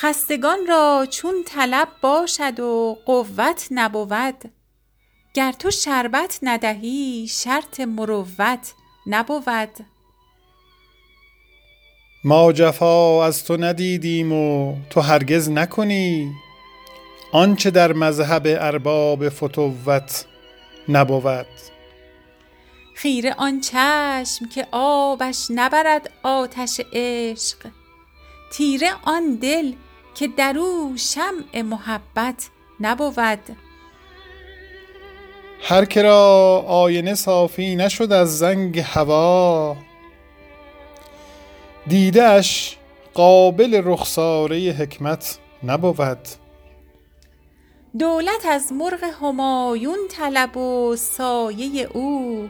خستگان را چون طلب باشد و قوت نبود. گر تو شربت ندهی شرط مروت نبود. ما جفا از تو ندیدیم و تو هرگز نکنی. آنچه در مذهب ارباب فتوت نبود. خیره آن چشم که آبش نبرد آتش عشق. تیره آن دل که در او شمع محبت نبود. هر که را آینه صافی نشد از زنگ هوا دیده اش قابل رخساره حکمت نبود. دولت از مرغ همایون طلب و سایه او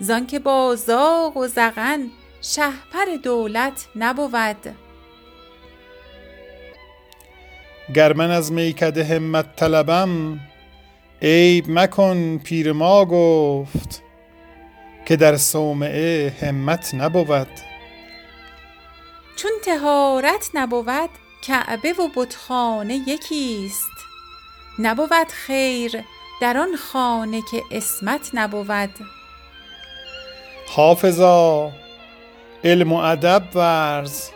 زانکه با زاغ و زغن شهپر دولت نبود. گر من از میکده همت طلبم عیب مکن پیر ما گفت که در صومعه همت نبود. چون طهارت نبود کعبه و بتخانه یکی است نبود خیر در آن خانه که عصمت نبود. حافظا علم و ادب ورز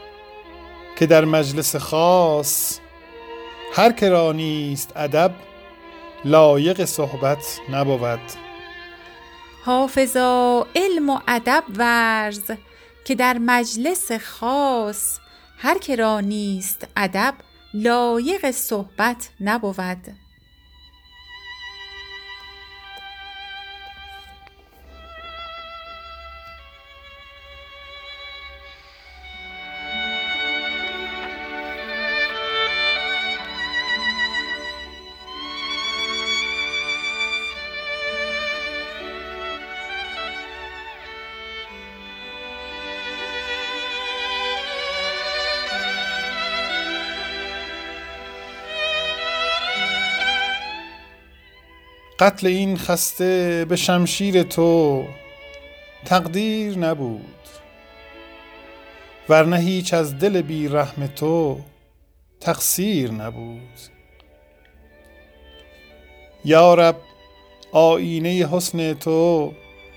که در مجلس خاص هر که را نیست ادب لایق صحبت نبود. حافظا علم و ادب ورز که در مجلس خاص هر که را نیست ادب لایق صحبت نبود. قتل این خسته به شمشیر تو تقدیر نبود. ورنه هیچ از دل بی رحم تو تقصیر نبود. یا رب آیینه حسن تو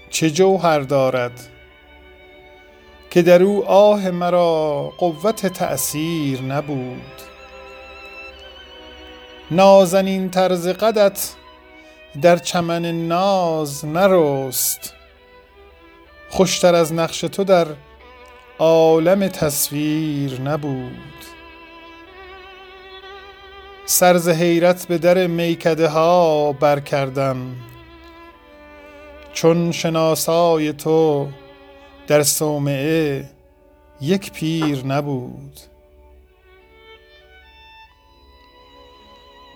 چه جوهر دارد که در او آه مرا قوت تأثیر نبود؟ نازنین طرز قدت در چمن ناز نرست خوشتر از نقش تو در عالم تصویر نبود. سر حیرت به در میکده ها بر کردم چون شناسای تو در صومعه یک پیر نبود.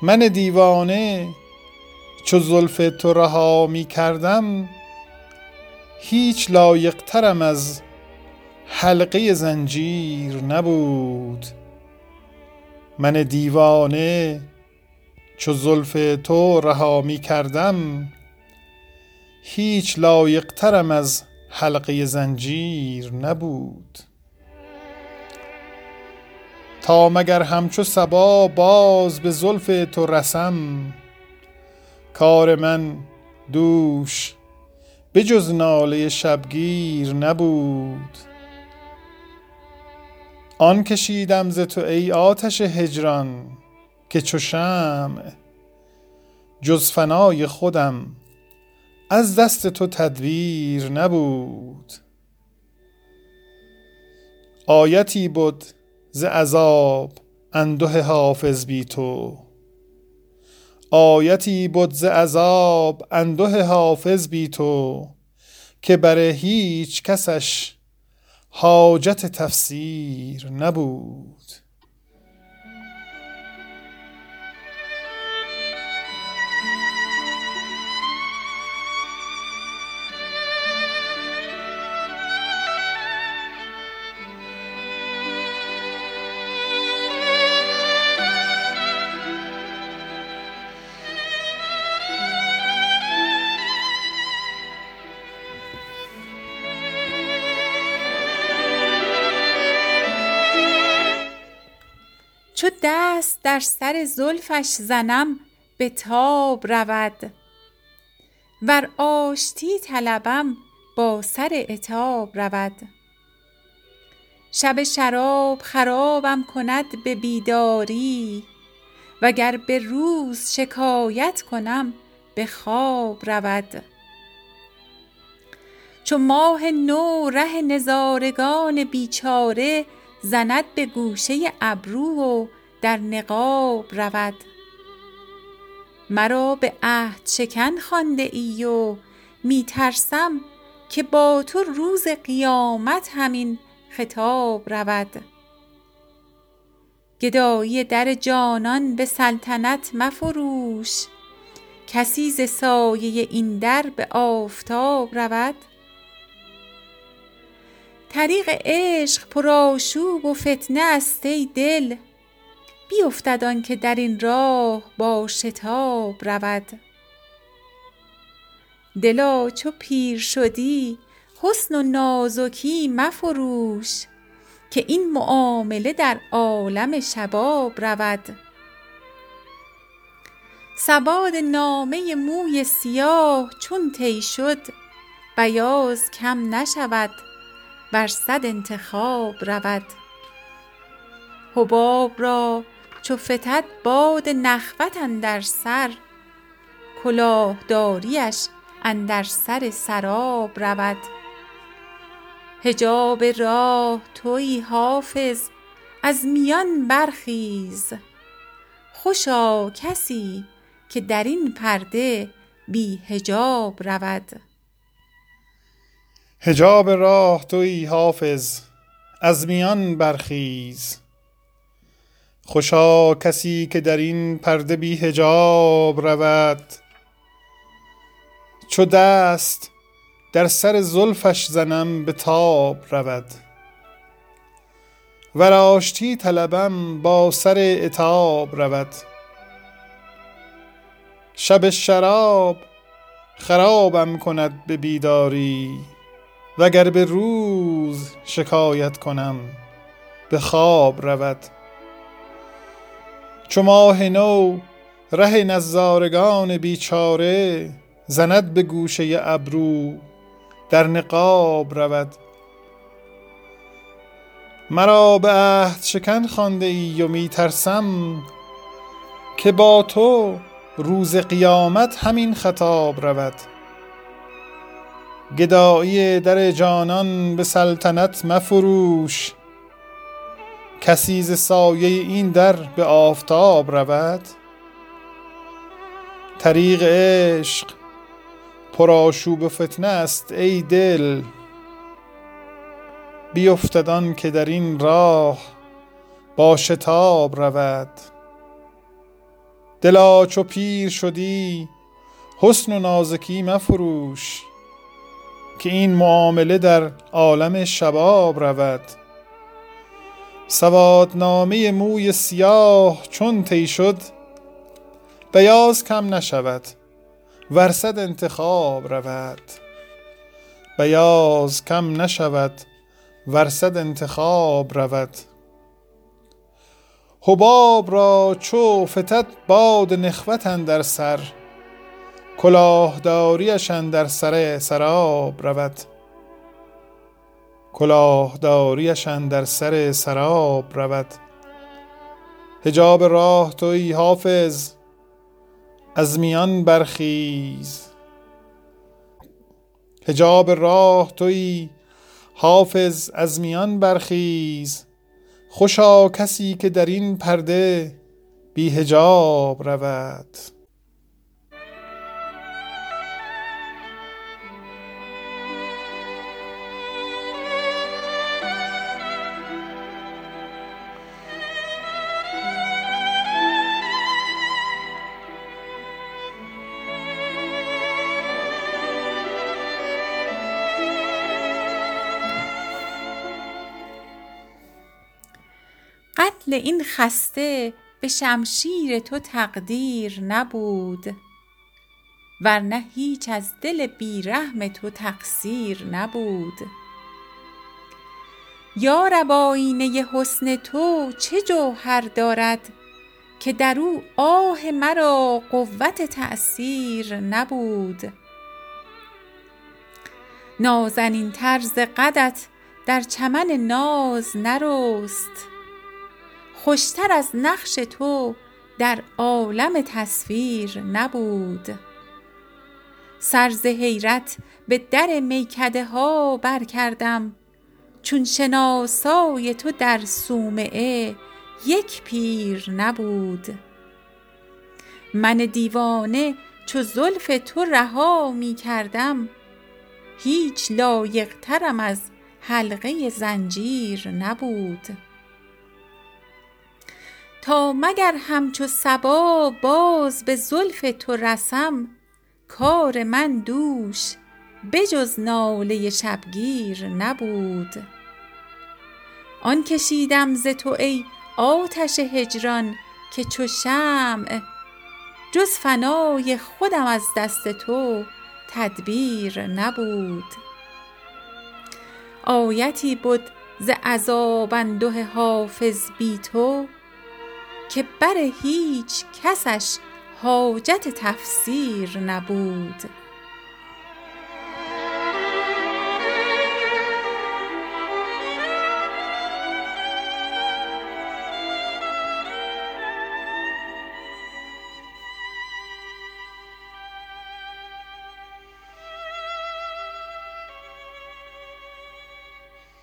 من دیوانه چو زلف تو رها می کردم هیچ لایق ترم از حلقه زنجیر نبود. من دیوانه چو زلف تو رها می کردم هیچ لایق ترم از حلقه زنجیر نبود. تا مگر همچو صبا باز به زلف تو رسم کار من دوش به جز ناله شبگیر نبود. آن کشیدم ز تو ای آتش هجران که چو شمع جز فنای خودم از دست تو تدبیر نبود. آیتی بد ز عذاب انده حافظ بی تو. آیتی بد ز عذاب انده حافظ بی تو که بر هیچ کسش حاجت تفسیر نبود. چو دست در سر زلفش زنم به تاب رود. ور آشتی طلبم با سر عتاب رود. شب شراب خرابم کند به بیداری وگر به روز شکایت کنم به خواب رود. چو ماه نو ره نظارگان بیچاره زند به گوشه ابرو و در نقاب رود. مرا به عهد شکن خوانده ای و می ترسم که با تو روز قیامت همین خطاب رود. گدایی در جانان به سلطنت مفروش. کسی ز سایه این در به آفتاب رود. طریق عشق پرآشوب و فتنه است ای دل. بیفتد آن که در این راه با شتاب رود. دلا چو پیر شدی حسن و نازکی مفروش که این معامله در عالم شباب رود. سواد نامه موی سیاه چون طی شد بیاض کم نشود. ور صد انتخاب رود. حباب را چو فتد باد نخوت اندر سر کلاهداریش اندر سر سراب رود. حجاب راه تویی حافظ از میان برخیز. خوشا کسی که در این پرده بی حجاب رود. حجاب راه تویی حافظ از میان برخیز. خوشا کسی که در این پرده بی حجاب رود. چو دست در سر زلفش زنم به تاب رود. ور آشتی طلبم با سر عتاب رود. شب شراب خرابم کند به بیداری. وگر به روز شکایت کنم به خواب رود. چو ماه نو ره نظارگان بیچاره زند به گوشه ابرو در نقاب رود. مرا به عهد شکن خوانده ای و می ترسم که با تو روز قیامت همین خطاب رود. گدایی در جانان به سلطنت مفروش. کسی ز سایه این در به آفتاب رود. طریق عشق پرآشوب و فتنه است ای دل. بیفتد که در این راه با شتاب رود. دلا چو پیر شدی حسن و نازکی مفروش. که این معامله در عالم شباب رود. سوادنامه موی سیاه چون طی شد بیاز کم نشود ور صد انتخاب رود. بیاز کم نشود ور صد انتخاب رود. حباب را چو فتد باد نخوت اندر سر کلاهداریش اندر سر سراب رود. کلاهداریش اندر سر سراب رود. حجاب راه تویی حافظ از میان برخیز. حجاب راه تویی حافظ از میان برخیز. خوشا کسی که در این پرده بی حجاب رود. قتل این خسته به شمشیر تو تقدیر نبود. ورنه هیچ از دل بی رحم تو تقصیر نبود. یارب آینه حسن تو چه جوهر دارد که در او آه مرا قوت تأثیر نبود؟ نازنین طرز قدت در چمن ناز نرست. خوشتر از نقش تو در عالم تصویر نبود. سر ز حیرت به در میکده ها بر کردم چون شناسای تو در صومعه یک پیر نبود. من دیوانه چو زلف تو رها می کردم هیچ لایق ترم از حلقه زنجیر نبود. مگر همچو صبا باز به زلف تو رسم؟ کار من دوش بجز ناله شبگیر نبود. آن کشیدم ز تو ای آتش هجران که چو شمع جز فنای خودم از دست تو تدبیر نبود. آیتی بد ز عذاب انده حافظ بی تو که بر هیچ کسش حاجت تفسیر نبود.